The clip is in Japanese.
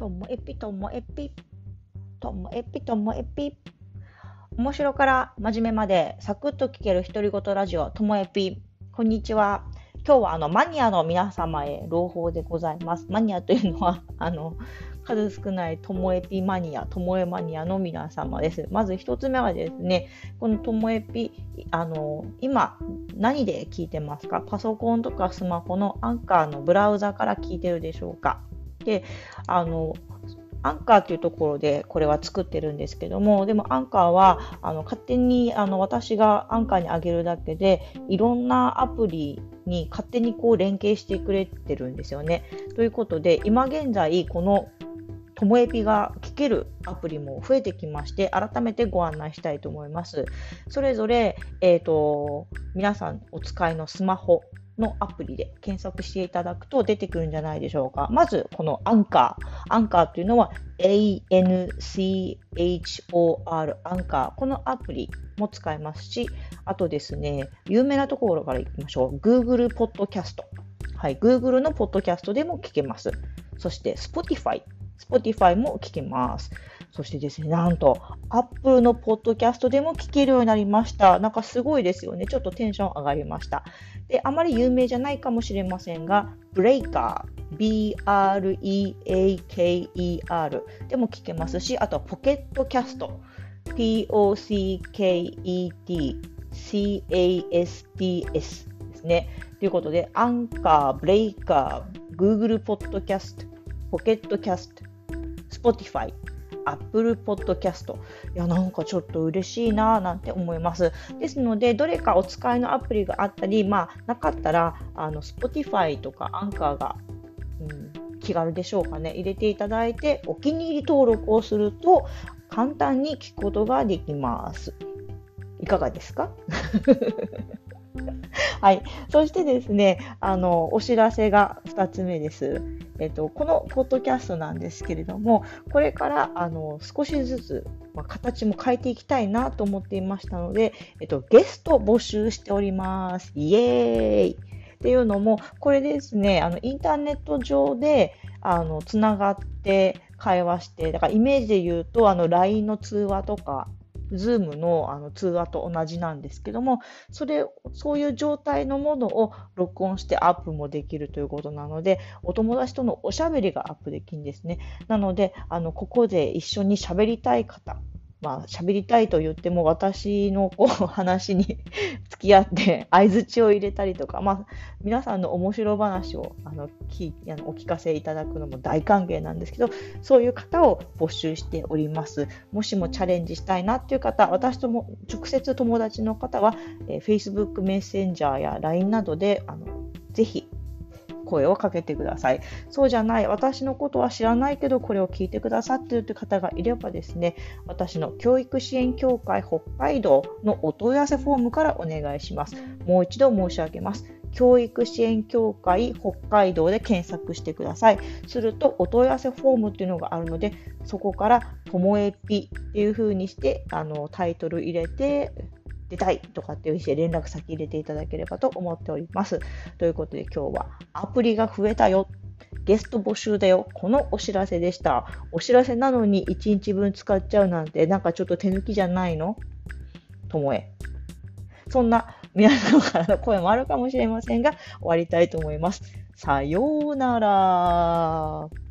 ともえぴともえぴともえぴともえぴ面白から真面目までサクッと聞ける独り言ラジオともえぴこんにちは。今日はあのマニアの皆様へ朗報でございます。マニアというのは あの数少ないともえぴマニア、ともえマニアの皆様です。まず一つ目はですね、このともえぴ、あの、今何で聞いてますか？パソコンとかスマホのアンカーのブラウザから聞いてるでしょうか？で、あの、アンカーっていうところでこれは作ってるんですけども、でもアンカーはあの勝手にあの私がアンカーに上げるだけでいろんなアプリに勝手にこう連携してくれてるんですよね。ということで今現在このともえぴが聞けるアプリも増えてきまして、改めてご案内したいと思います。それぞれ、えっ、ー、と、皆さんお使いのスマホのアプリで検索していただくと出てくるんじゃないでしょうか。まず、このアンカー。アンカーというのは ANCHOR、アンカー。このアプリも使えますし、あとですね、有名なところからいきましょう。Google Podcast。はい、Google のポッドキャストでも聞けます。そして Spotify。Spotify も聞けます。そしてですね、なんと、Apple のポッドキャストでも聞けるようになりました。なんかすごいですよね。ちょっとテンション上がりました。で、あまり有名じゃないかもしれませんが、Breaker、B-R-E-A-K-E-R でも聞けますし、あとはポケットキャスト、P-O-C-K-E-T、C-A-S-T-S ですね。ということで、アンカー、ブレイカー、Google ポッドキャスト、ポケットキャスト、Spotify、Apple Podcast。いや、なんかちょっと嬉しいななんて思います。ですので、どれかお使いのアプリがあったり、まあ、なかったら、あの、Spotify とか Anchor が、うん、気軽でしょうかね、入れていただいて、お気に入り登録をすると、簡単に聞くことができます。いかがですか？はい。そしてですね、あの、お知らせが2つ目です。えっと、このポッドキャストなんですけれども、これから、あの、少しずつ、まあ、形も変えていきたいなと思っていましたので、えっと、ゲスト募集しております。イエーイっていうのも、これですね、あの、インターネット上で、あの、つながって会話して、だからイメージで言うと、あの、LINE の通話とか、Zoom のあの通話と同じなんですけども、それ、そういう状態のものを録音してアップもできるということなので、お友達とのおしゃべりがアップできるんですね。なので、あの、ここで一緒に喋りたい方、まあ、喋りたいと言っても、私のこう話に 付き合って、相づちを入れたりとか、まあ、皆さんの面白話をあのきあのお聞かせいただくのも大歓迎なんですけど、そういう方を募集しております。もしもチャレンジしたいなっていう方、私とも直接友達の方は、えー、Facebook メッセンジャーや LINE などで、あのぜひ声をかけてください。そうじゃない、私のことは知らないけど、これを聞いてくださっているという方がいればですね、私の教育支援協会北海道のお問い合わせフォームからお願いします。もう一度申し上げます。教育支援協会北海道で検索してください。すると、お問い合わせフォームっていうのがあるので、そこから、ともえぴっていう風にして、あの、タイトル入れて、出たいとかっていう意思で連絡先入れていただければと思っております。ということで今日はアプリが増えたよ。ゲスト募集だよ。このお知らせでした。お知らせなのに1日分使っちゃうなんてなんかちょっと手抜きじゃないの？ともえ。そんな皆様からの声もあるかもしれませんが終わりたいと思います。さようなら。